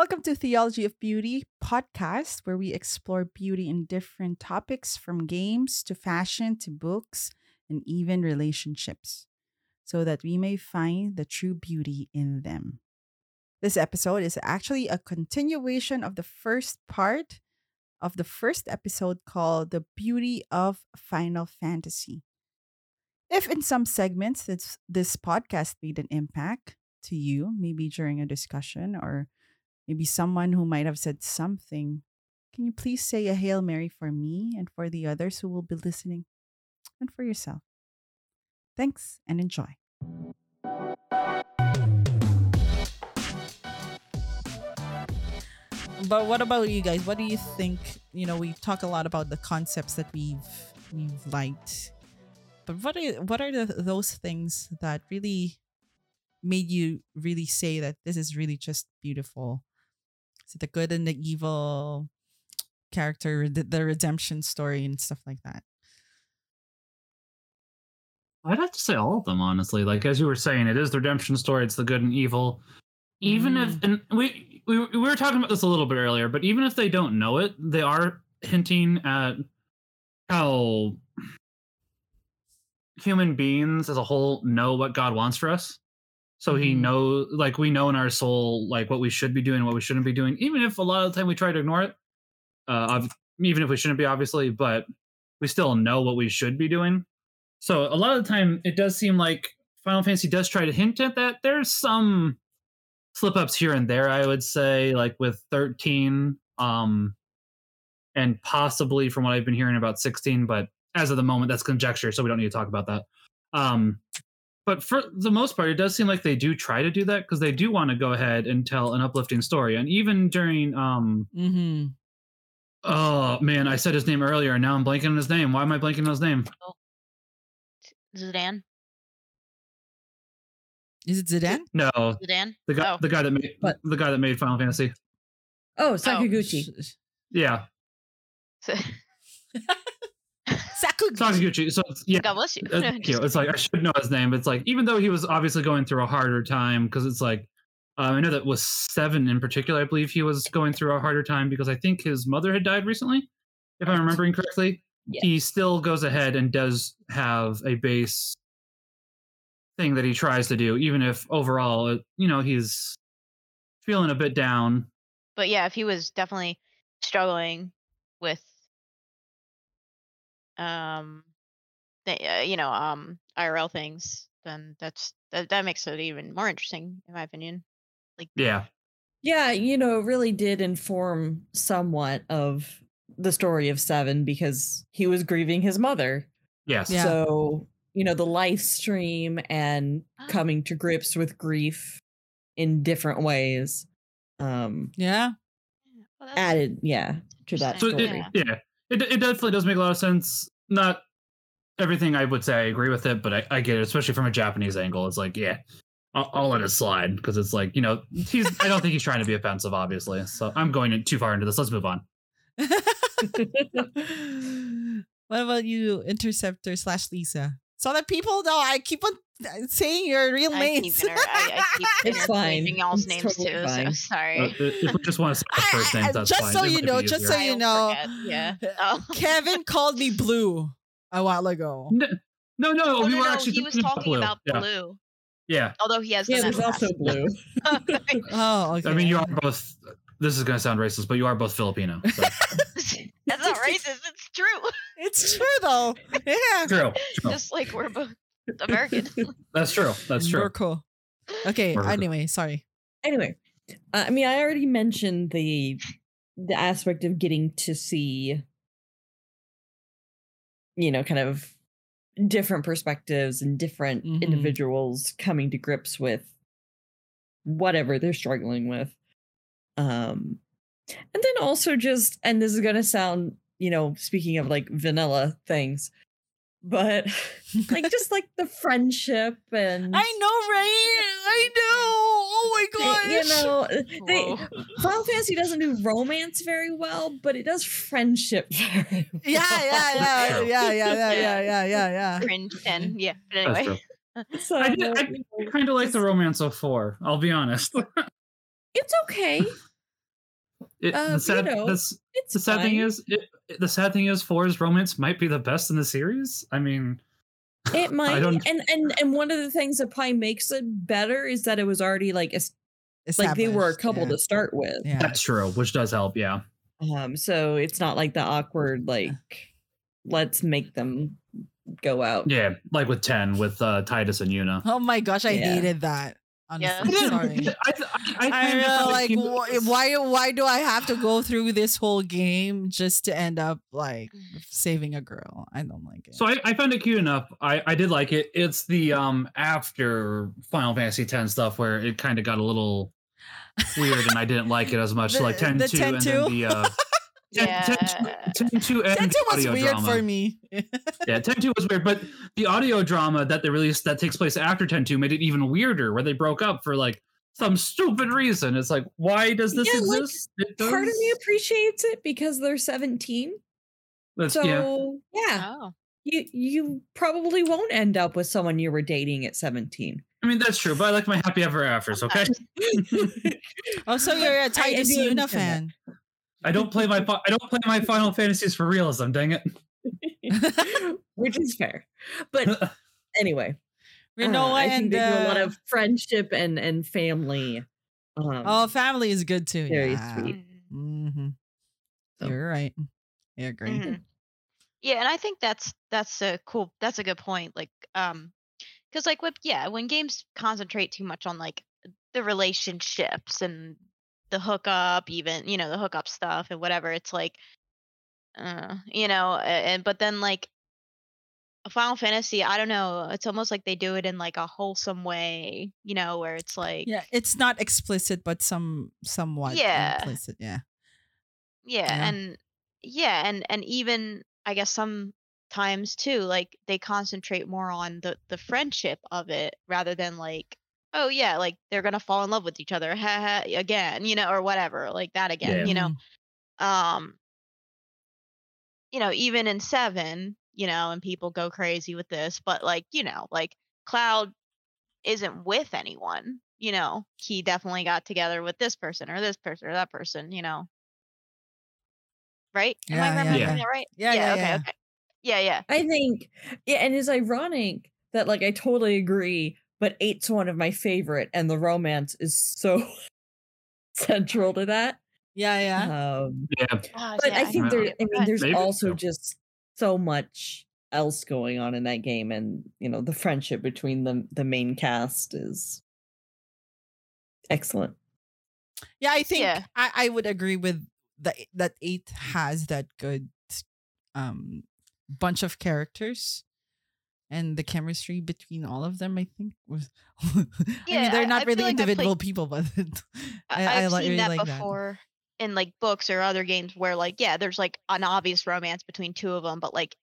Welcome to Theology of Beauty podcast, where we explore beauty in different topics from games to fashion to books and even relationships, so that we may find the true beauty in them. This episode is actually a continuation of the first part of the first episode called The Beauty of Final Fantasy. If in some segments this, this podcast made an impact to you, maybe during a discussion or maybe someone who might have said something, can you please say a Hail Mary for me and for the others who will be listening and for yourself? Thanks and enjoy. But what about you guys? What do you think? You know, we talk a lot about the concepts that we've we've liked, but what are what are the, those things that really made you really say that this is really just beautiful? Is it the good and the evil character, the, the redemption story, and stuff like that? I'd have to say all of them, honestly. Like as you were saying, it is the redemption story. It's the good and evil. Even if, mm-hmm. and we, we we were talking about this a little bit earlier, but even if they don't know it, they are hinting at how human beings as a whole know what God wants for us. So he Mhm. knows, like we know in our soul, like what we should be doing, what we shouldn't be doing. Even if a lot of the time we try to ignore it, uh, even if we shouldn't be, obviously, but we still know what we should be doing. So a lot of the time, it does seem like Final Fantasy does try to hint at that. There's some slip ups here and there, I would say, like with 13, um, and possibly from what I've been hearing about 16. But as of the moment, that's conjecture, so we don't need to talk about that. Um, but for the most part, it does seem like they do try to do that because they do want to go ahead and tell an uplifting story. And even during, um, Mm-hmm. oh man, I said his name earlier, and now I'm blanking on his name. Why am I blanking on his name? Zidane? Is it Zidane? No, Zidane? the guy, Oh. the guy that made What? the guy that made Final Fantasy. Oh, Sakaguchi. Yeah, Sakugi. Sakaguchi. So yeah, God bless you. Uh, thank you. It's like I should know his name. It's like even though he was obviously going through a harder time, because it's like um, I know that was seven in particular. I believe he was going through a harder time because I think his mother had died recently, if I'm remembering correctly. Yeah. He still goes ahead and does have a base thing that he tries to do, even if overall, uh, you know, he's feeling a bit down. but yeah, if he was definitely struggling with, um, the, uh, you know, um, IRL things, then that's that, that makes it even more interesting, in my opinion. Like, yeah, Yeah, you know, it really did inform somewhat of the story of Seven because he was grieving his mother. yes, Yeah. So, you know, the live stream and Ah. coming to grips with grief in different ways um Yeah. Well, added, yeah, to that So story. it, yeah, it, it definitely does make a lot of sense. Not everything I would say I agree with it, but I, I get it, especially from a Japanese angle. It's like, yeah, I'll, I'll let it slide because it's like, you know, he's. I don't think he's trying to be offensive, obviously. So I'm going too far into this. Let's move on. what about you, Interceptor slash Lisa? So that people know I keep on saying your real I names. keep, inter- I, I keep It's fine. y'all's It's names totally too, fine. so sorry. Uh, if we just want to say first I- I- names, that's just fine. so It you know, just so you know, forget, yeah. Oh. Kevin called me blue a while ago. No, no, no, Oh, we no, were no, actually he was talking talking about yeah. blue. Yeah, Although he has Yeah, the there's also blue. Oh, okay. I mean, you are both. This is going to sound racist, but you are both Filipino. So. That's not racist. It's true. It's true though. Yeah. true, true. Just like we're both American. That's true. That's true. We're cool. Okay. We're cool. Anyway, sorry. anyway, uh, I mean, I already mentioned the the aspect of getting to see, you know, kind of different perspectives and different Mhm. individuals coming to grips with whatever they're struggling with. Um, and then also just, and this is gonna sound, you know, speaking of like vanilla things, but like just like the friendship and I know, right? I know. Oh my gosh. they- you know, they, Final Fantasy doesn't do romance very well, but it does friendship very well. Yeah, yeah, yeah, yeah, yeah, yeah, yeah, yeah, yeah, yeah. Cringe ten. Yeah. But anyway. So I, did- I kind of like the romance of four. I'll be honest. it's okay. It, Uh, the you sad, know, that's- It's the sad thing is, it, the sad thing is, Four's romance might be the best in the series. I mean, It might, and and and one of the things that probably makes it better is that it was already like es- like they were a couple yeah. to start with. Yeah. that's true, which does help. Yeah. Um, so it's not like the awkward like let's make them go out. Yeah, like with ten with uh, Tidus and Yuna. Oh my gosh, I Yeah. hated that. Yeah. Honestly, I sorry. I, I, I, I kind know, like wh- why why do I have to go through this whole game just to end up like saving a girl? I don't like it. So I, I found it cute enough. I, I did like it. It's the um after Final Fantasy X stuff where it kind of got a little weird and I didn't like it as much. The- so like 10 the 2 10 and then the uh 10, 10, Yeah. 10 2 and Tentu the was weird drama. for me. Yeah, 10 2 was weird, but the audio drama that they released that takes place after 10 2 made it even weirder where they broke up for like some stupid reason. It's like, why does this Yeah, like, exist? Part of me appreciates it because they're 17. That's- So yeah. yeah, Oh. you you probably won't end up with someone you were dating at 17. I mean, that's true, but I like my happy ever afters, okay? oh, so you're a Tidus do Yuna understand fan. I don't play my I don't play my Final Fantasies for realism, dang it. Which is fair. But anyway, uh, Rinoa I think and they do a lot uh, of friendship and and family. Um, oh, family is good too. very yeah. sweet. Mm. hmm So- You're right. I agree. Mhm. Yeah, and I think that's that's a cool that's a good point. Like, um, because like with yeah, when games concentrate too much on like the relationships and the hookup, even you know the hookup stuff and whatever, it's like, uh, you know, and but then like Final Fantasy, I don't know, it's almost like they do it in like a wholesome way, you know, where it's like, Yeah, it's not explicit, but some somewhat Yeah. implicit. Yeah. yeah Yeah. and yeah and and even i guess sometimes too like they concentrate more on the the friendship of it rather than like oh yeah like they're gonna fall in love with each other ha, ha, again you know or whatever like that again Yeah. you know um you know even in seven you know and people go crazy with this but like you know like cloud isn't with anyone you know he definitely got together with this person or this person or that person you know right am Yeah, i yeah, remembering yeah. that right Yeah, yeah, okay yeah. okay yeah yeah I think, yeah, and it's ironic that like I totally agree, but eight's one of my favorite, and the romance is so central to that. Yeah, yeah. Um, Yeah. Oh, but yeah, I think know. there, I mean, there's Maybe also so. just so much else going on in that game, and you know, the friendship between the the main cast is excellent. Yeah, I think Yeah. I, I would agree with that that eight has that good um bunch of characters and the chemistry between all of them, I think was I mean Yeah, they're I- not I really like I individual played- people, but I, I, I I've like seen really that like before in like books or other games where like yeah, there's like an obvious romance between two of them, but like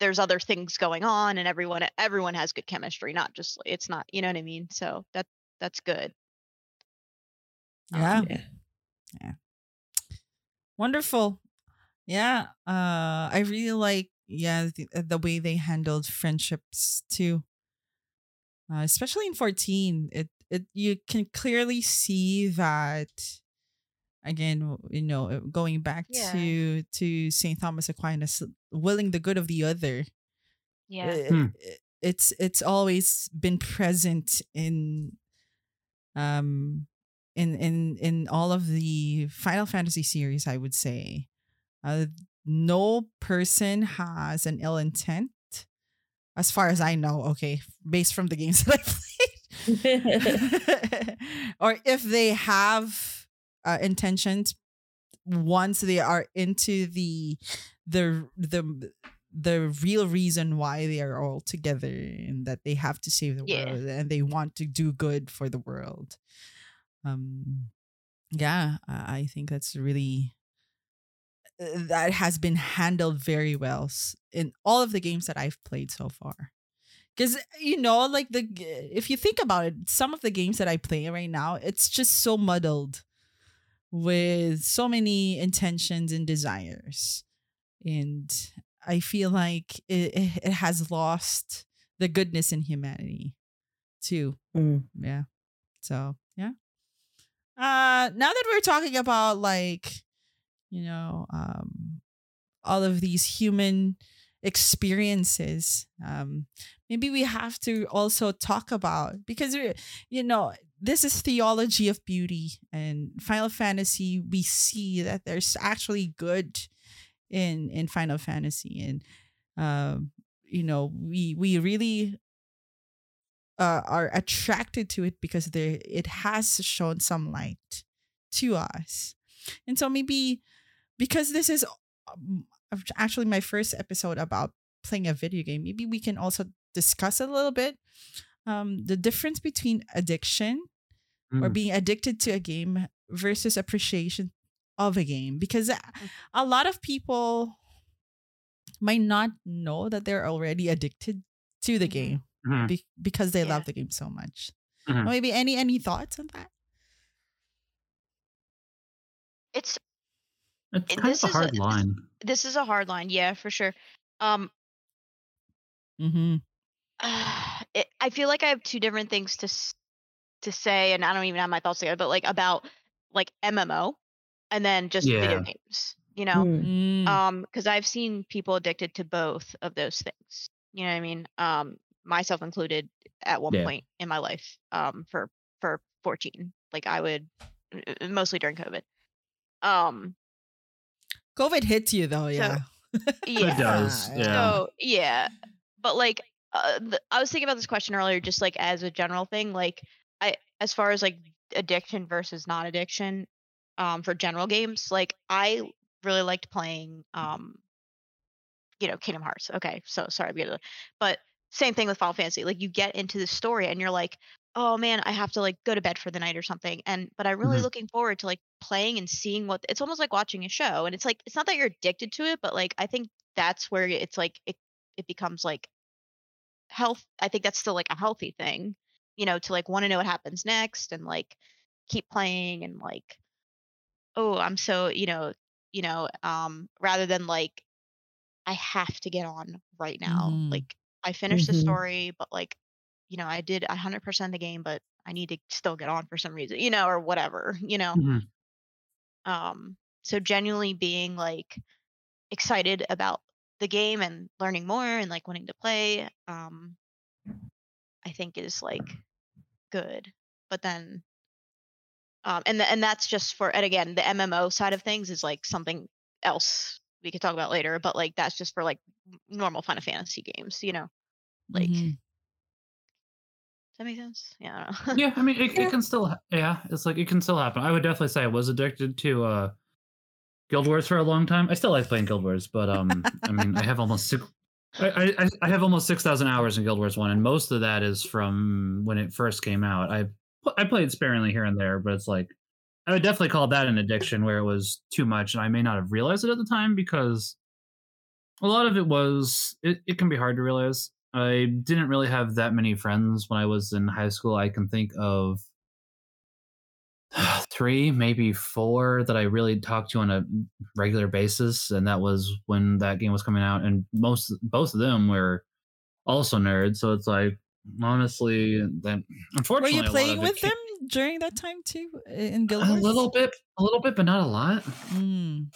there's other things going on and everyone everyone has good chemistry, not just it's not you know what I mean. So that that's good. that. Yeah. yeah. Wonderful. Yeah. Uh I really like yeah the, uh, the way they handled friendships too. Uh, especially in 14 it it you can clearly see that again you know uh, going back Yeah. to to St. Thomas Aquinas willing the good of the other Yeah. uh, Hmm. it- it's it's always been present in um in in in all of the Final Fantasy series I would say uh, no person has an ill intent as far as I know okay based from the games that I played or if they have uh, intentions once they are into the the the the real reason why they are all together and that they have to save the Yeah. world and they want to do good for the world um yeah i think that's really that has been handled very well in all of the games that i've played so far. Because you know like the if you think about it some of the games that i play right now it's just so muddled with so many intentions and desires. And i feel like it, it, has lost the goodness in humanity too. Mm. yeah. So yeah. Uh uh, now that we're talking about like, you know, um, all of these human experiences, um, maybe we have to also talk about because you know this is theology of beauty and Final Fantasy. We see that there's actually good in in Final Fantasy, and um, you know we we really uh, are attracted to it because there it has shown some light to us and so maybe because this is um, actually my first episode about playing a video game maybe we can also discuss a little bit um, the difference between addiction or Mm. being addicted to a game versus appreciation of a game because a- a lot of people might not know that they're already addicted to the Mhm. game Mhm. be- because they Yeah. love the game so much. Mhm. Maybe any any thoughts on that? It's It's kind this of a is a- hard this- line. this is a hard line, yeah, for sure. Um, Mm-hmm. it, I feel like I have two different things to to say, and I don't even have my thoughts together. But like about like MMO, and then just video games. You know, Mm. um, because I've seen people addicted to both of those things. You know what I mean? Um, myself included at one Yeah. point in my life. Um, for for 14, like I would uh, mostly during COVID. Um, COVID hits you though, yeah. yeah. It does. Yeah. Yeah. So yeah, but like uh, the, I was thinking about this question earlier, just like as a general thing, like I as far as like addiction versus non-addiction, um, for general games, like I really liked playing, um, you know, Kingdom Hearts. Okay, so sorry, I'm gonna, but same thing with Final Fantasy. Like you get into the story and you're like, oh man, I have to like go to bed for the night or something, and but I'm really Mhm. looking forward to like playing and seeing what it's almost like watching a show, and it's like it's not that you're addicted to it, but like I think that's where it's like it it becomes like health i think that's still like a healthy thing you know to like want to know what happens next and like keep playing and like oh i'm so you know you know um rather than like i have to get on right now Mhm. like i finished the Mhm. story but like you know i did 100% the game but i need to still get on for some reason you know or whatever you know Mhm. um so genuinely being like excited about the game and learning more and like wanting to play um i think is like good but then um and th- and that's just for and again the mmo side of things is like something else we could talk about later but like that's just for like normal final fantasy games you know like Mhm. That make sense yeah I don't know. yeah, I mean, it, Yeah. it can still, yeah, it's like it can still happen. I would definitely say I was addicted to uh, Guild Wars for a long time. I still like playing Guild Wars, but um, I mean, I have almost six, I, I I have almost six thousand hours in Guild Wars One, and most of that is from when it first came out. I I played sparingly here and there, but it's like I would definitely call that an addiction where it was too much, and I may not have realized it at the time because a lot of it was it, it can be hard to realize. I didn't really have that many friends when I was in high school. I can think of three, maybe four that I really talked to on a regular basis, and that was when that game was coming out. And most, both of them were also nerds. So it's like, honestly, that unfortunately, Were you playing with came- them during that time too in Guild A little bit, a little bit, but not a lot. Mm.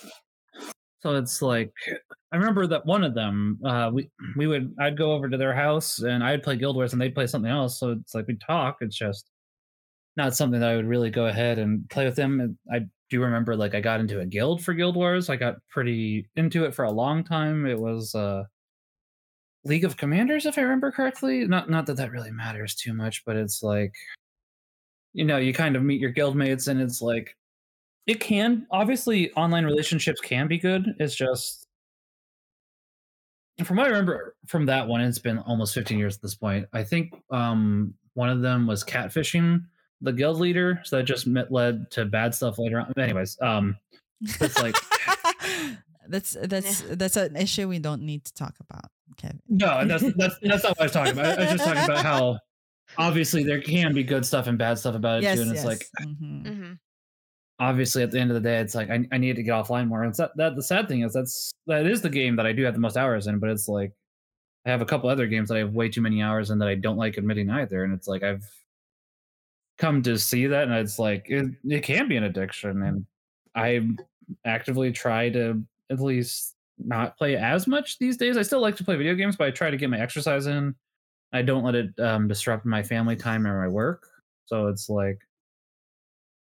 So it's like I remember that one of them, uh, we we would I'd go over to their house and I'd play Guild Wars and they'd play something else. So it's like we talk. It's just not something that I would really go ahead and play with them. And I do remember like I got into a guild for Guild Wars. I got pretty into it for a long time. It was uh, League of Commanders, if I remember correctly. Not not that that really matters too much, but it's like you know you kind of meet your guild mates and it's like it can obviously online relationships can be good it's just from what i remember from that one it's been almost 15 years at this point i think um one of them was catfishing the guild leader so that just met, led to bad stuff later on anyways um It's like- that's that's that's an issue we don't need to talk about. Kevin. no that's that's that's not what i was talking about i was just talking about how obviously there can be good stuff and bad stuff about it Yes, too and it's yes. like Mhm. hmm obviously at the end of the day it's like I, I need to get offline more and that, that the sad thing is that's that is the game that i do have the most hours in but it's like i have a couple other games that i have way too many hours in that i don't like admitting either and it's like i've come to see that, and it's like it, it can be an addiction, and I actively try to at least not play as much these days. I still like to play video games, but I try to get my exercise in. I don't let it um, disrupt my family time or my work. So it's like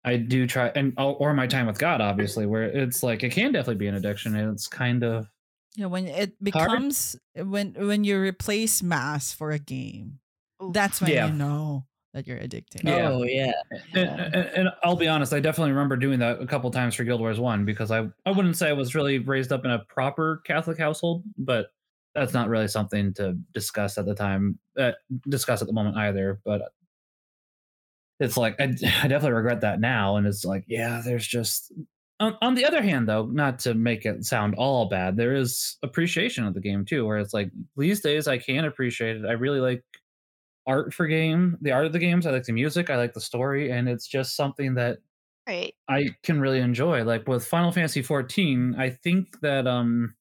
I do try, and or my time with God, obviously, where it's like it can definitely be an addiction. And it's kind of Yeah, when it becomes when when you replace mass for a game, that's when Yeah. you know that you're addicted. Yeah. Oh yeah. And, and, and I'll be honest, I definitely remember doing that a couple times for Guild Wars One because I I wouldn't say I was really raised up in a proper Catholic household, but that's not really something to discuss at the time, uh, discuss at the moment either. But it's like I, I definitely regret that now, and it's like yeah, there's just. On, on the other hand, though, not to make it sound all bad, there is appreciation of the game too, where it's like these days I can appreciate it. I really like art for game, the art of the games. I like the music. I like the story, and it's just something that Right. I can really enjoy. Like with Final Fantasy 14, I think that um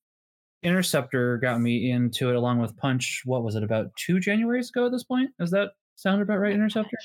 Interceptor got me into it along with Punch. What was it about two Januaries ago? At this point, does that sound about right? Interceptor.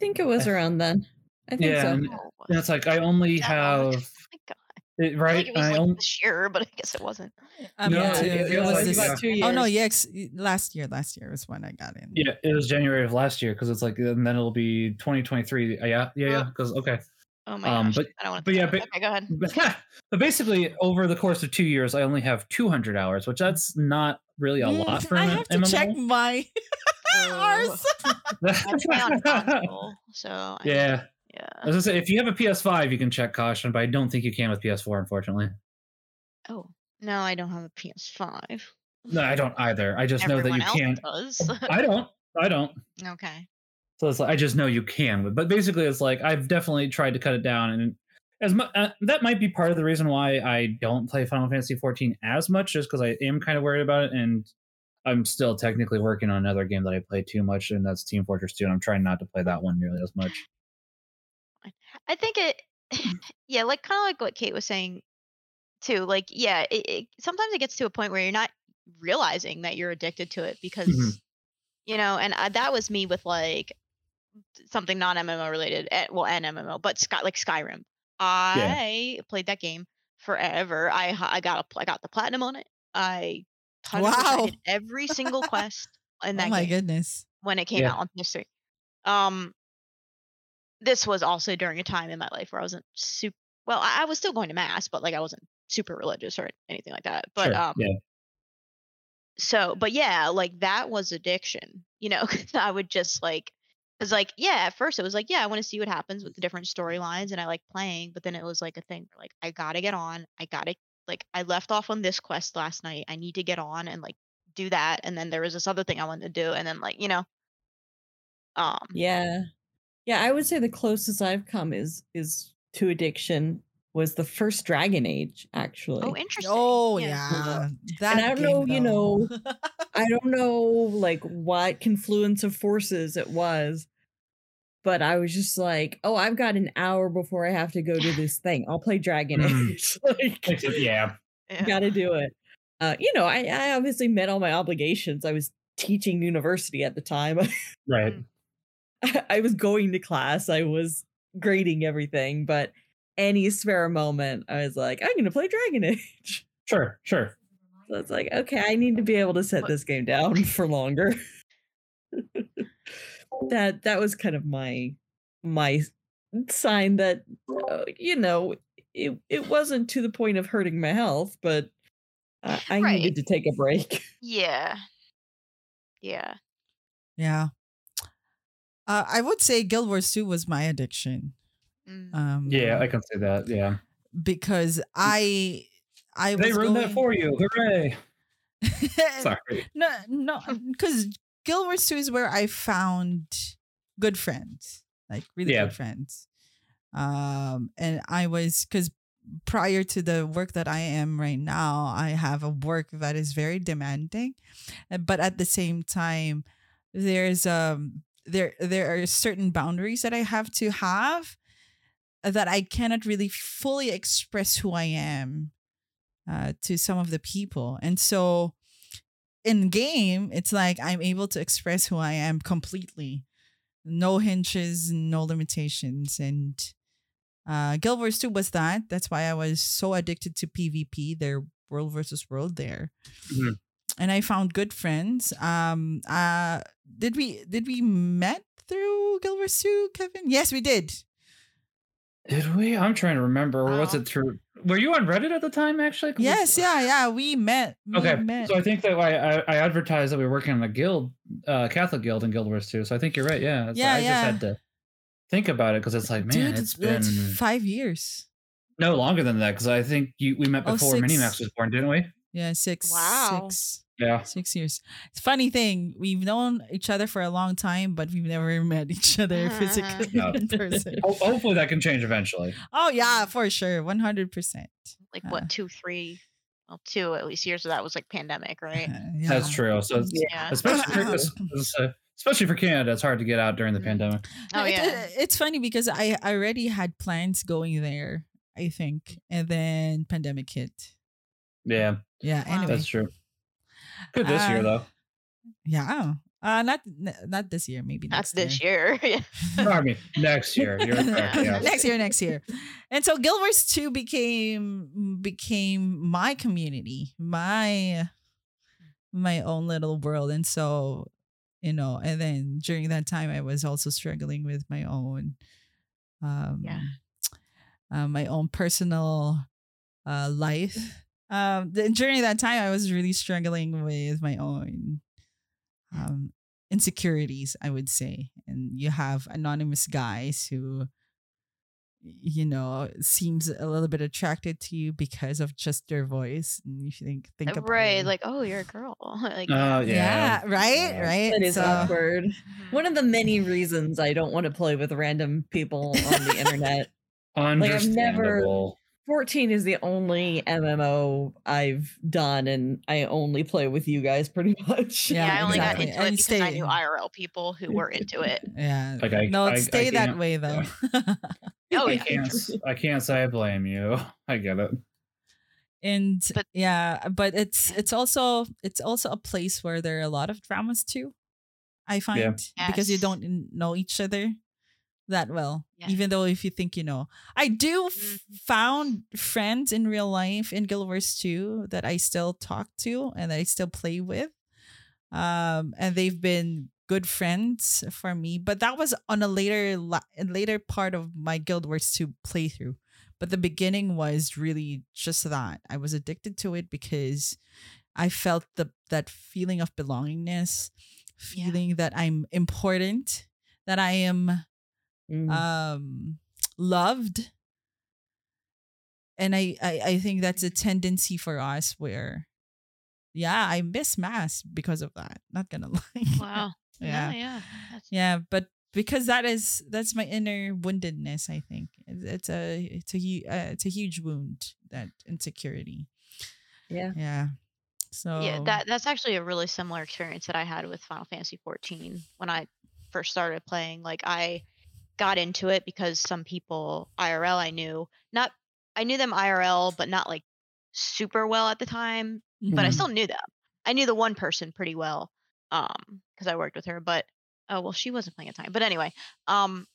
I think it was around then. I think Yeah, so. and Oh, it's like I only that long? have my God. it, I right. think it was I like only, this year, but I guess it wasn't. Um, No, yeah, it- it, it was was this. about two Oh no, years. yes, last year. Last year was when I got in. yeah, it was January of last year because it's like, and then it'll be 2023. Uh, Yeah, yeah, yeah. Because okay, Oh my Um, gosh. but- I don't want but yeah, but- okay, go ahead. but basically over the course of two years, I only have 200 hours, which that's not really a Mm, lot for I an have to MMO. check my hours. On console, so yeah. yeah. I was gonna say, if you have a PS5, you can check caution, but I don't think you can with PS4, unfortunately. Oh no, I don't have a PS5. No, I don't either. I just know that you can't. does. I don't. I don't. okay. So it's like I just know you can. But basically, it's like I've definitely tried to cut it down, and as mu- uh, that might be part of the reason why I don't play Final Fantasy 14 as much, just because I am kind of worried about it, and I'm still technically working on another game that I play too much, and that's Team Fortress 2, and I'm trying not to play that one nearly as much. I think it, yeah, like kind of like what Kate was saying too. Like, yeah, it, it sometimes it gets to a point where you're not realizing that you're addicted to it because, Mhm. you know, and I, that was me with like something non MMO related, eh, well, and MMO, but Sky, like Skyrim. I played that game forever. I I got a, I got the platinum on it. I 100% Wow. did every single quest in that oh my game goodness. when it came Yeah. out on PS3. Um, this was also during a time in my life where I wasn't super. Well, I, I was still going to mass, but like I wasn't super religious or anything like that. But Sure, um, yeah. so, but yeah, like that was addiction. You know, I would just like, cause like yeah, at first it was like yeah, I want to see what happens with the different storylines, and I like playing. But then it was like a thing where, like I gotta get on. I gotta like I left off on this quest last night. I need to get on and like do that. And then there was this other thing I wanted to do, and then like you know, um, Yeah. Yeah, I would say the closest I've come is is to addiction was the first Dragon Age, actually. oh interesting. Oh Yeah. yeah, that. I don't know, game, you know, I don't know like what confluence of forces it was, but I was just like, oh, I've got an hour before I have to go to this thing. I'll play Dragon Mm. Age. like, yeah. Yeah. gotta do it. Uh, you know, I, I obviously met all my obligations. I was teaching university at the time. Right. I was going to class. I was grading everything, but any spare moment, I was like, I'm gonna play Dragon Age. Sure. Sure. So it's like, okay, I need to be able to set this game down for longer. That that was kind of my my sign that uh, you know it it wasn't to the point of hurting my health, but uh, I Right. needed to take a break. Yeah. Yeah. yeah. Uh, I would say Guild Wars 2 was my addiction. Mm. Um, Yeah, I can say that. Yeah. because I I was They ruined that for you. Hooray. Sorry. no, no, because Guild Wars 2 is where I found good friends, like really Yeah. good friends. Um, and I was because prior to the work that I am right now, I have a work that is very demanding, uh, but at the same time, there's um there there are certain boundaries that I have to have that I cannot really fully express who I am uh, to some of the people. And so in game, it's like I'm able to express who I am completely. no hinges, no limitations, and uh, Guild Wars 2 was that. That's why I was so addicted to PvP, their world versus world there. Mhm. And I found good friends. Um uh did we did we met through Guild Wars 2, Kevin? Yes, we did. Did we? I'm trying to remember. Or was it through? Were you on Reddit at the time? actually? Yes, it's- yeah, yeah. We met. We Okay, met. so I think that I, I, I advertised that we were working on a guild, uh, Catholic guild in Guild Wars 2. So I think you're right. Yeah, so Yeah, I yeah. just had to think about it because it's like, man, Dude, it's been five years. no longer than that because I think you we met Oh, before. Minimax was born, didn't we? Yeah, six. Wow. Six. Yeah. Six years. It's a funny thing. We've known each other for a long time, but we've never met each other physically No. in person. Ho- hopefully that can change eventually. Oh yeah, for sure, one hundred percent. Like Uh. what, two, three, well, two at least years of that was like pandemic, right? That's true. So it's- Yeah. especially for, es- es- uh, especially for Canada, it's hard to get out during the Mhm. pandemic. Oh It- yeah. it's funny because I I already had plans going there. I think, and then pandemic hit. Yeah, Yeah. Wow. Anyway. that's true. Good this year Uh, though. Yeah. Uh, not not this year. Maybe That's next this year. yeah. No, I mean next year. You're correct. Yeah. next year, next year. And so Guild Wars 2 became became my community, my my own little world. And so, you know, and then during that time I was also struggling with my own um Yeah. uh, my own personal uh life. Um th- during that time I was really struggling with my own um insecurities, I would say. And you have anonymous guys who you know seems a little bit attracted to you because of just their voice and you think think about right. it. Like, oh, you're a girl. like, Oh yeah, yeah. right Yeah. right That is So- awkward. mhm. One of the many reasons I don't want to play with random people on the internet. I've never- Understandable. 14 is the only MMO I've done, and I only play with you guys pretty much. Yeah, Yeah, I only exactly. got into it And because I knew IRL people who were into it. yeah Like, I- no I- I stay that can't- way though Oh I can't. s- I can't say I blame you. I get it. and But- yeah but it's it's also it's also a place where there are a lot of dramas too i find because you don't know each other that well Yeah. even though if you think you know i do f- Mhm. found friends in real life in guild wars 2 that i still talk to and i still play with um and they've been good friends for me but that was on a later la- later part of my guild wars 2 playthrough but the beginning was really just that i was addicted to it because i felt the that feeling of belongingness Yeah. feeling that i'm important that i am Mm. um loved and I, I i think that's a tendency for us where yeah i miss mass because of that not gonna lie Wow. yeah Yeah. Yeah. Yeah but because that is that's my inner woundedness i think it's, it's a it's a uh, it's a huge wound that insecurity yeah. yeah so yeah. That that's actually a really similar experience that I had with Final Fantasy 14 when I first started playing. Like I got into it because some people IRL I knew not I knew them IRL, but not like super well at the time. But I Mhm. still knew them. I knew the one person pretty well, um, because I worked with her. But oh well, she wasn't playing at the time. But anyway, um,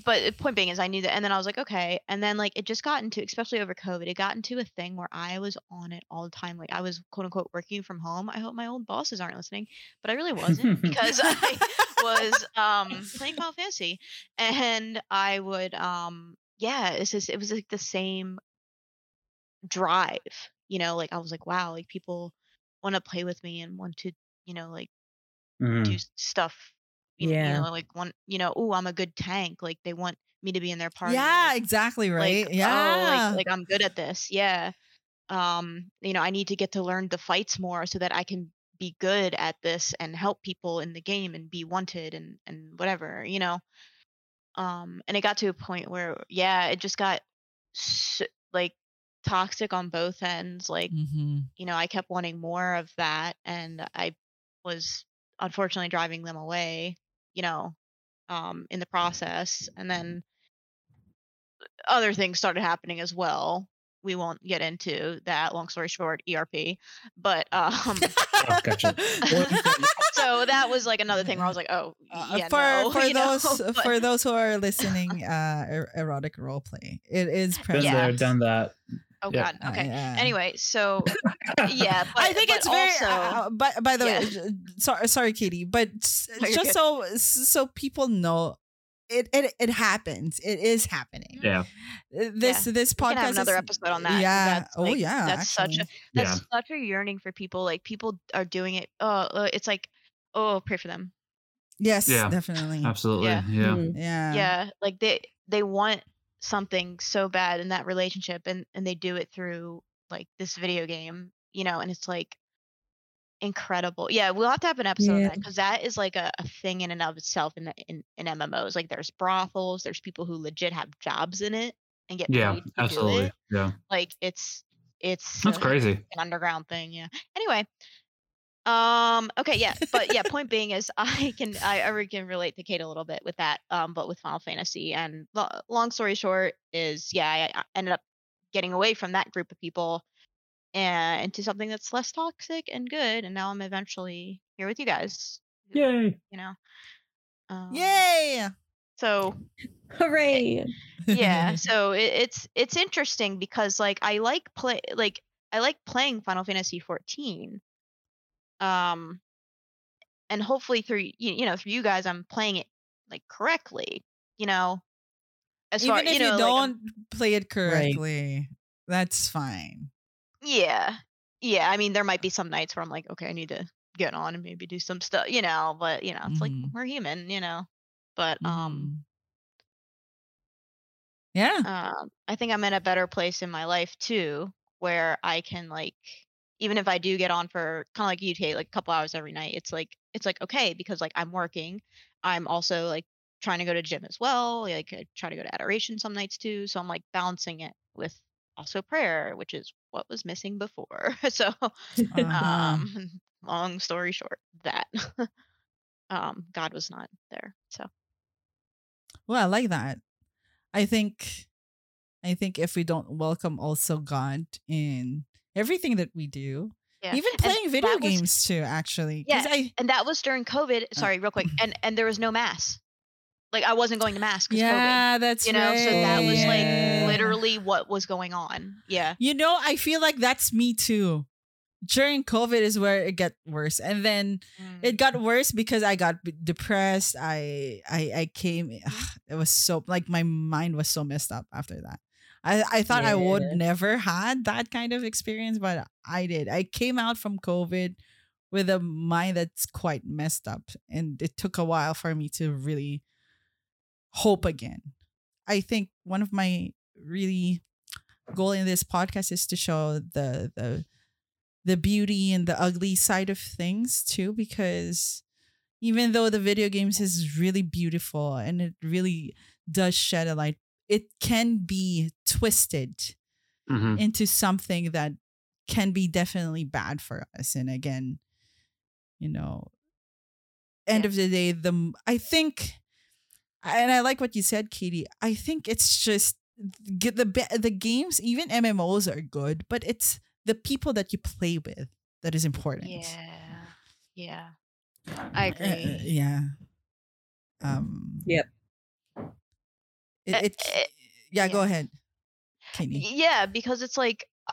but the point being is I knew that, and then I was like, okay, and then like it just got into, especially over COVID, it got into a thing where I was on it all the time. Like I was quote unquote working from home. I hope my old bosses aren't listening, but I really wasn't because I was um playing Final Fantasy, and I would um yeah, it's just it was like the same drive, you know. Like I was like, wow, like people want to play with me and want to, you know, like Mhm. do stuff. You, Yeah. know, like want, you know, oh, I'm a good tank. Like they want me to be in their party. yeah like, exactly right like, yeah oh, like, like I'm good at this. Yeah. Um, you know, I need to get to learn the fights more so that I can be good at this and help people in the game and be wanted and and whatever, you know. Um, and it got to a point where yeah, it just got s like toxic on both ends. Like hmm you know, I kept wanting more of that and I was unfortunately driving them away, you know, um, in the process. And then other things started happening as well, we won't get into that. Long story short, ERP. But um, Oh, gotcha. so that was like another thing where I was like, oh, Uh, yeah, for no, for you know, those but- for those who are listening, uh, er- erotic role play. It is Been present. there, done that. Oh yeah. god, Uh, okay. yeah. Anyway, so yeah, but, I think but it's very. also, uh, by by the Yeah. way, sorry, sorry, Katie, but No, you're just so so people know, it it it happens. It is happening. Yeah. Uh, This this we podcast can have another is, episode on that. Yeah. that's, oh like, yeah. That's such a that's Yeah. such a yearning for people. Like people are doing it. Oh, uh, it's like oh, pray for them. yes, Yeah. definitely. Absolutely. Yeah. Yeah. Mm. Yeah. yeah like they they want something so bad in that relationship and and they do it through like this video game you know and it's like incredible yeah we'll have to have an episode Yeah. on that because that is like a, a thing in and of itself in, the, in in mmos like there's brothels there's people who legit have jobs in it and get Yeah. paid to do Absolutely. it Yeah. like it's it's That's uh, crazy. an underground thing yeah anyway um okay yeah but yeah point being is i can i, I can relate to kate a little bit with that um but with final fantasy and lo- long story short is yeah I, I ended up getting away from that group of people and into something that's less toxic and good and now i'm eventually here with you guys Yay. you know um, Yay! so Hooray! yeah so it, it's it's interesting because like i like play like i like playing final fantasy 14 um and hopefully through you, you know through you guys i'm playing it like correctly you know as Even far if you know like, I'm- don't play it correctly, that's fine. yeah yeah i mean there might be some nights where i'm like okay i need to get on and maybe do some stuff you know but you know it's like Mhm. we're human you know but um Mhm. Yeah. um, I think I'm in a better place in my life too, where I can like, even if I do get on for kind of like you, Kate, like a couple hours every night, it's like it's like okay because like I'm working, I'm also like trying to go to gym as well, like I try to go to adoration some nights too, so I'm like balancing it with also prayer, which is what was missing before. so, Uh-huh. um, long story short, that um, God was not there. So Well, I like that. I think I think if we don't welcome also God in everything that we do, yeah, even And playing video that was- games too, actually. Yeah, I and that was during COVID. Sorry, real quick, and and there was no mass. Like I wasn't going to mass because COVID. yeah, that's You know, so that was like literally what was going on. Yeah. You know, I feel like that's me too. During COVID is where it got worse, and then Mm. it got worse because I got depressed. I I I came. It was so like my mind was so messed up after that. I I thought I would never had that kind of experience, but I did. I came out from COVID with a mind that's quite messed up, and it took a while for me to really hope again. I think one of my really goal in this podcast is to show the the the beauty and the ugly side of things too because even though the video games is really beautiful and it really does shed a light it can be twisted Mhm. into something that can be definitely bad for us and again you know end Yeah. of the day the i think and i like what you said katie i think it's just get the be- the games even mmos are good but it's the people that you play with that is important Yeah. Yeah. I Uh, uh, agree. yeah um Yep. It, Uh, it uh, yeah, go ahead katie. Yeah, because it's like uh,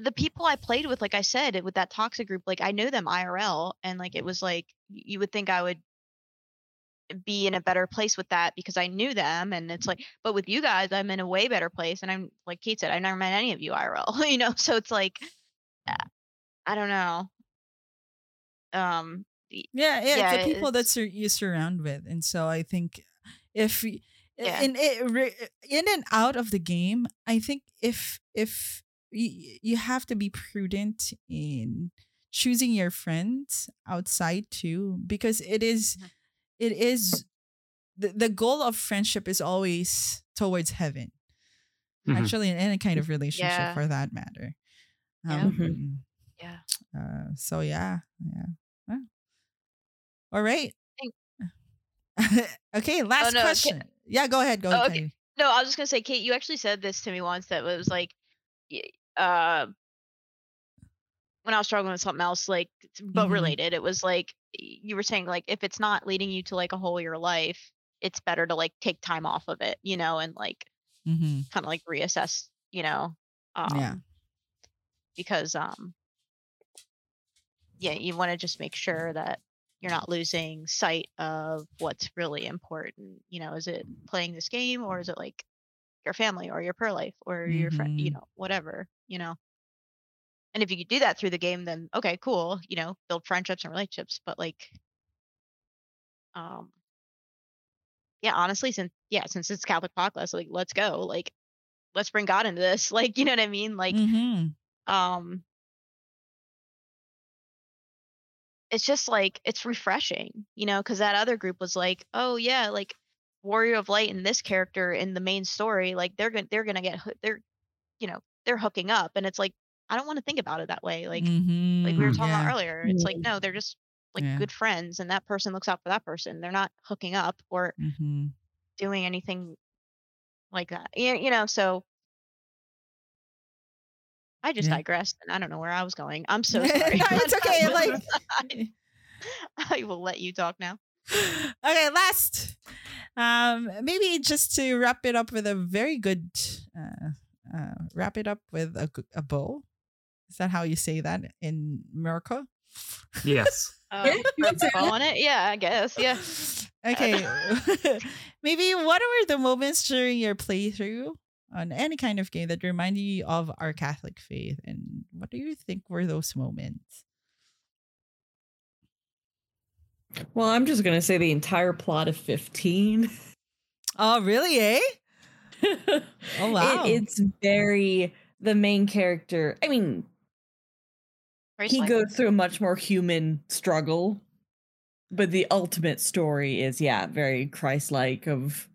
the people I played with, like I said, with that toxic group, like I know them IRL, and like it was like you would think I would be in a better place with that because I knew them, and it's like, but with you guys, I'm in a way better place, and I'm like Kate said, I've never met any of you IRL, you know, so it's like, uh, I don't know, um, Yeah, yeah, Yeah, the people that sur- you surround with, and so I think if y- Yeah. in it, in and out of the game, I think if if you, you have to be prudent in choosing your friends outside too, because it is Mhm. it is the, the goal of friendship is always towards heaven. Mhm. Actually, in any kind of relationship Yeah. for that matter. Yeah. Um, yeah. uh, so yeah, yeah. Well, All right. okay, last no, okay. Yeah, go ahead. Go Oh, ahead. okay. Kylie. No, I was just gonna say, Kate, you actually said this to me once that was like, uh when I was struggling with something else, like it's but Mhm. related, it was like you were saying, like if it's not leading you to like a whole your life, it's better to like take time off of it, you know, and like Mm-hmm. kind of like reassess, you know, um, yeah. because um, yeah, you want to just make sure that you're not losing sight of what's really important. You know, is it playing this game or is it like your family or your per life or your friend, you know, whatever, you know. And if you could do that through the game, then okay, cool, you know, build friendships and relationships. But like, um, yeah, honestly, since yeah, since it's Catholic podcast, like let's go, like let's bring God into this, like you know what I mean, like mm-hmm. um it's just like it's refreshing you know because that other group was like oh yeah like warrior of light and this character in the main story like they're gonna they're gonna get they're you know they're hooking up and it's like i don't want to think about it that way like mm-hmm. like we were talking yeah. about earlier it's like no they're just like Yeah. good friends and that person looks out for that person they're not hooking up or Mm-hmm. doing anything like that you, you know so i just Yeah. digressed and i don't know where i was going i'm so sorry No, it's okay. Like, I, I will let you talk now. okay, last. Um, maybe just to wrap it up with a very good. Uh, uh, wrap it up with a bow. Is that how you say that in America? Yes. Oh, Yeah, you on it? Yeah, I guess. Yeah. Okay. maybe what were the moments during your playthrough on any kind of game that remind you of our Catholic faith, and what do you think were those moments? Well, I'm just gonna say the entire plot of 15. Oh, really? Eh? Oh, wow. It, it's very the main character. I mean, Very he slight. goes through a much more human struggle, but the ultimate story is yeah, very Christ-like of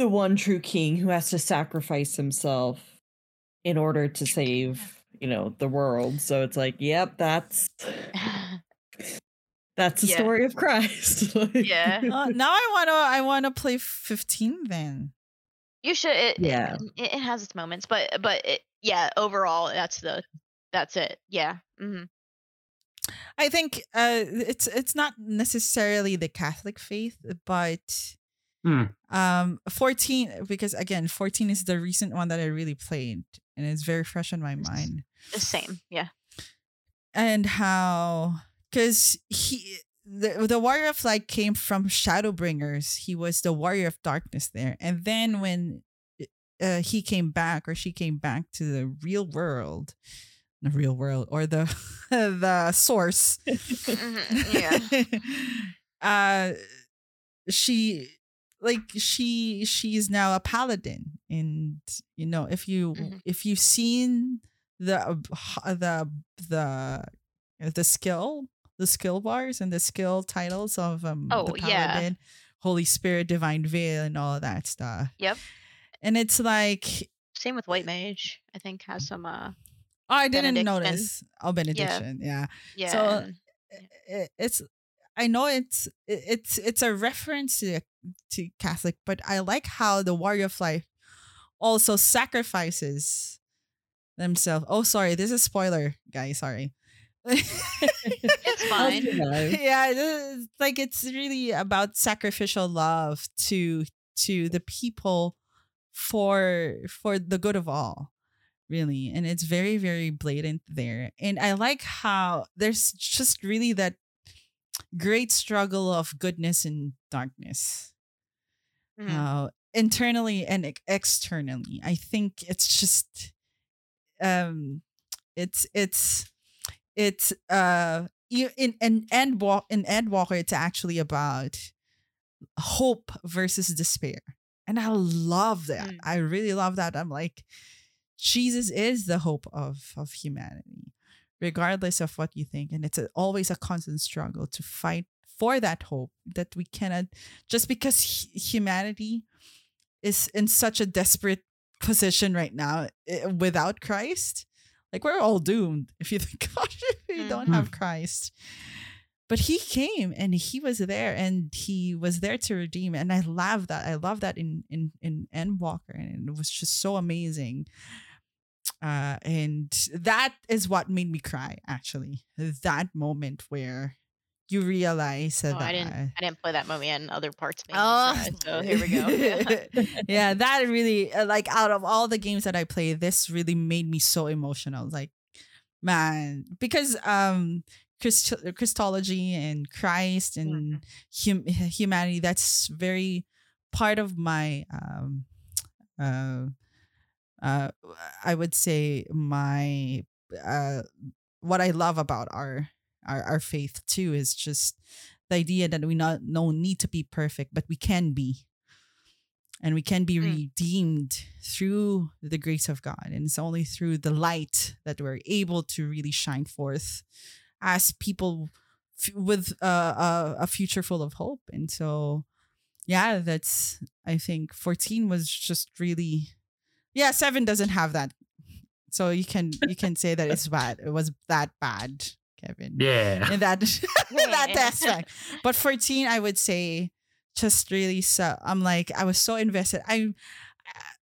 the one true king who has to sacrifice himself in order to save, you know, the world. So it's like, yep, that's that's the Yeah. story of Christ. Yeah. Uh, now I wanna I wanna play fifteen then. you should. It, Yeah. It, it has its moments, but but it, yeah. Overall, that's the that's it. Yeah. hmm I think uh, it's it's not necessarily the Catholic faith, but Hmm. um, fourteen because again, fourteen is the recent one that I really played, and it's very fresh in my mind. The same. Yeah. And how because he the the warrior of light came from Shadowbringers. He was the warrior of darkness there, and then when uh, he came back or she came back to the real world, the real world or the the source. Mhm, Yeah. uh she like she she's now a paladin and you know if you Mhm. if you've seen the the the the skill the skill bars and the skill titles of um Oh, the yeah. holy spirit divine veil and all of that stuff Yep. and it's like Same with white mage. I think has some. uh oh, i didn't notice oh benediction yeah Yeah. So, and- i- it's I know it's i- it's it's a reference to to Catholic, but I like how the warrior of life also sacrifices themselves. Oh, sorry, this is spoiler, guys. Sorry. It's fine. yeah, this is- like it's really about sacrificial love to to the people for for the good of all really and it's very very blatant there and i like how there's just really that great struggle of goodness and darkness Mhm. uh, internally and ex- externally i think it's just um it's it's it's uh in in end walk in endwalker it's actually about hope versus despair and i love that Mm. i really love that i'm like jesus is the hope of of humanity regardless of what you think and it's a, always a constant struggle to fight for that hope that we cannot just because hu- humanity is in such a desperate position right now eh, without christ like we're all doomed if you think about it if you don't Mhm. have christ but he came and he was there and he was there to redeem and i love that i love that in in in endwalker and it was just so amazing Uh, and that is what made me cry. Actually, that moment where you realize Oh, that I didn't. I didn't play that movie, and other parts made Oh. So here we go. yeah, that really uh, like out of all the games that I play, this really made me so emotional. Like, man, because um, Christ- Christology and Christ and hum- humanity, that's very part of my um, uh, uh, I would say my uh, what I love about our our our faith too is just the idea that we not no need to be perfect, but we can be. And we can be Mm. redeemed through the grace of God. And it's only through the light that we're able to really shine forth as people f- with uh, a, a future full of hope. And so, yeah, that's, I think 14 was just really, yeah, seven doesn't have that. So you can, you can say that it's bad. It was that bad, Kevin Yeah. in that in that aspect. But 14, I would say just really so I'm like I was so invested. I'm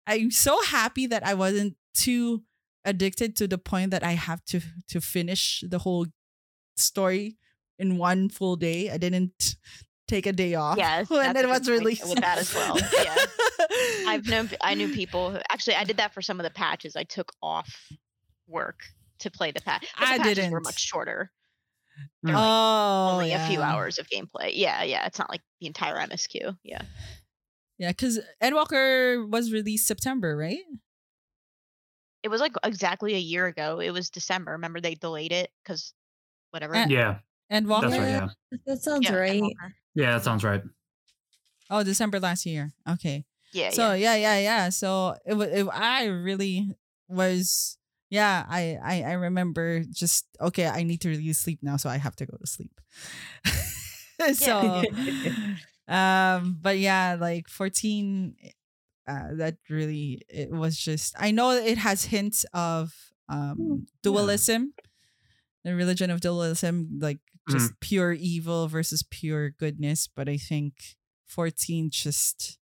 I'm so happy that I wasn't too addicted to the point that I have to to finish the whole story in one full day. I didn't take a day off Yes, when that's it was released. with that as well. Yeah. I've known. I knew people. Who, actually, I did that for some of the patches. I took off work to play the patch. but the I patches Were didn't. much shorter. Like, oh, Only a few hours of gameplay. Yeah, yeah. It's not like the entire MSQ. Yeah. Yeah, because Endwalker was released September, right? It was like exactly a year ago. It was December. Remember they delayed it because whatever. Uh, Yeah. Endwalker. That's right. Yeah. That sounds Yeah, right. Endwalker. Yeah, that sounds right. Oh, December last year. Okay. Yeah. so yeah. yeah yeah yeah so it, was. i really was yeah I, I i remember just okay i need to really sleep now so i have to go to sleep. So um but yeah like 14 uh that really it was just i know it has hints of um dualism the religion of dualism like just pure evil versus pure goodness but i think 14 just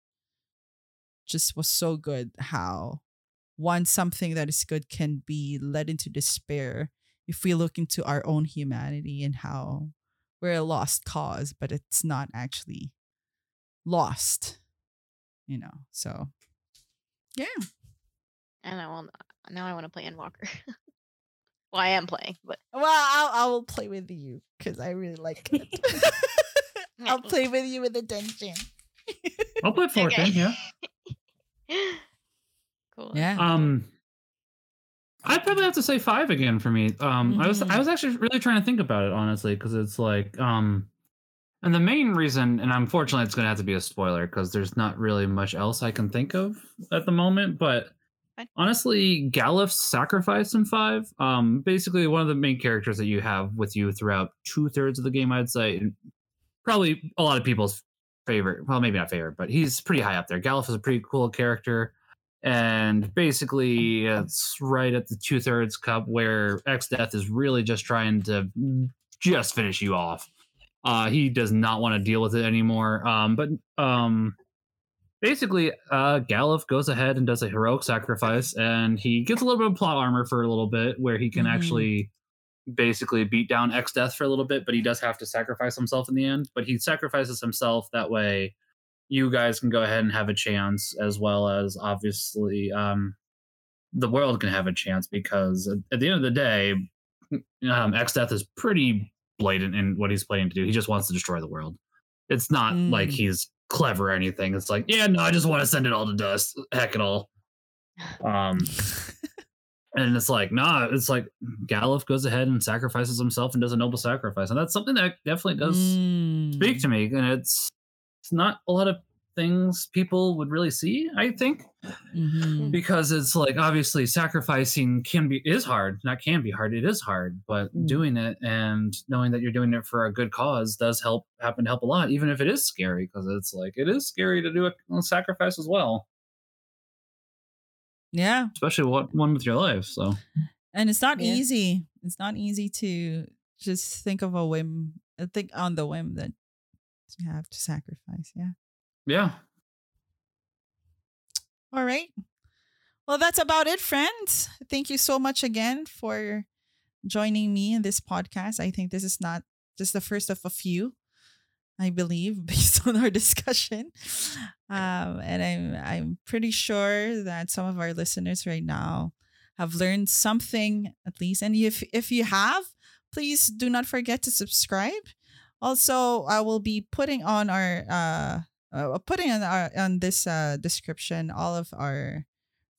just was so good how one something that is good can be led into despair if we look into our own humanity and how we're a lost cause but it's not actually lost you know so yeah And I will. Now I want to play Endwalker. well, I am playing, but well i'll, I will play with you because i really like it i'll play with you with attention I'll play 14. Okay. Yeah. Cool. yeah Um, I'd probably have to say five again for me. Um, I was. I was actually really trying to think about it honestly because it's like um, and the main reason, and unfortunately, it's gonna have to be a spoiler because there's not really much else I can think of at the moment. But Fine. honestly, Galuf's sacrifice in five, um, basically one of the main characters that you have with you throughout two thirds of the game, I'd say, probably a lot of people's favorite. Well, maybe not favorite, but he's pretty high up there. Galuf is a pretty cool character and basically it's right at the two thirds cup where Exdeath is really just trying to just finish you off. Uh, he does not want to deal with it anymore. Um, but um, basically, uh, Galuf goes ahead and does a heroic sacrifice, and he gets a little bit of plot armor for a little bit, where he can Mhm. actually basically beat down Exdeath for a little bit. But he does have to sacrifice himself in the end. But he sacrifices himself that way you guys can go ahead and have a chance as well as obviously um the world can have a chance because at, the end of the day um Exdeath is pretty blatant in what he's planning to do. He just wants to destroy the world. It's not like Mm. he's clever or anything. It's like yeah no i just want to send it all to dust. Heck it all. Um and it's like nah it's like Galuf goes ahead and sacrifices himself and does a noble sacrifice and that's something that definitely does speak Mm. to me and it's it's not a lot of things people would really see i think Mhm. because it's like obviously sacrificing can be is hard not can be hard it is hard but Mm. doing it and knowing that you're doing it for a good cause does help happen to help a lot even if it is scary because it's like it is scary to do a, a sacrifice as well yeah especially what one with your life so and it's not Yeah. easy it's not easy to just think of a whim uh, think on the whim that you have to sacrifice yeah yeah all right Well, that's about it, friends. Thank you so much again for joining me in this podcast. I think this is not just the first of a few, I believe, based on our discussion. Um, and I'm I'm pretty sure that some of our listeners right now have learned something at least. And if if you have, please do not forget to subscribe. Also, I will be putting on our uh, uh putting on our on this uh description all of our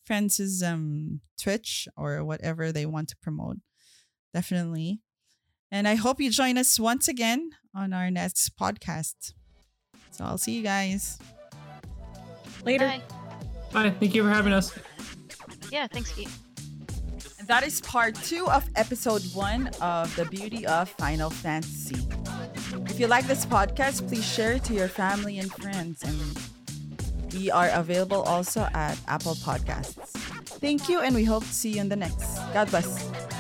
friends' um Twitch or whatever they want to promote. Definitely. And I hope you join us once again on our next podcast. So I'll see you guys. Later. Bye. Bye. Thank you for having us. Yeah, thanks, Kate. And that is part two of episode one of The Beauty of Final Fantasy. If you like this podcast, please share it to your family and friends. And we are available also at Apple Podcasts. Thank you, and we hope to see you in the next. God bless.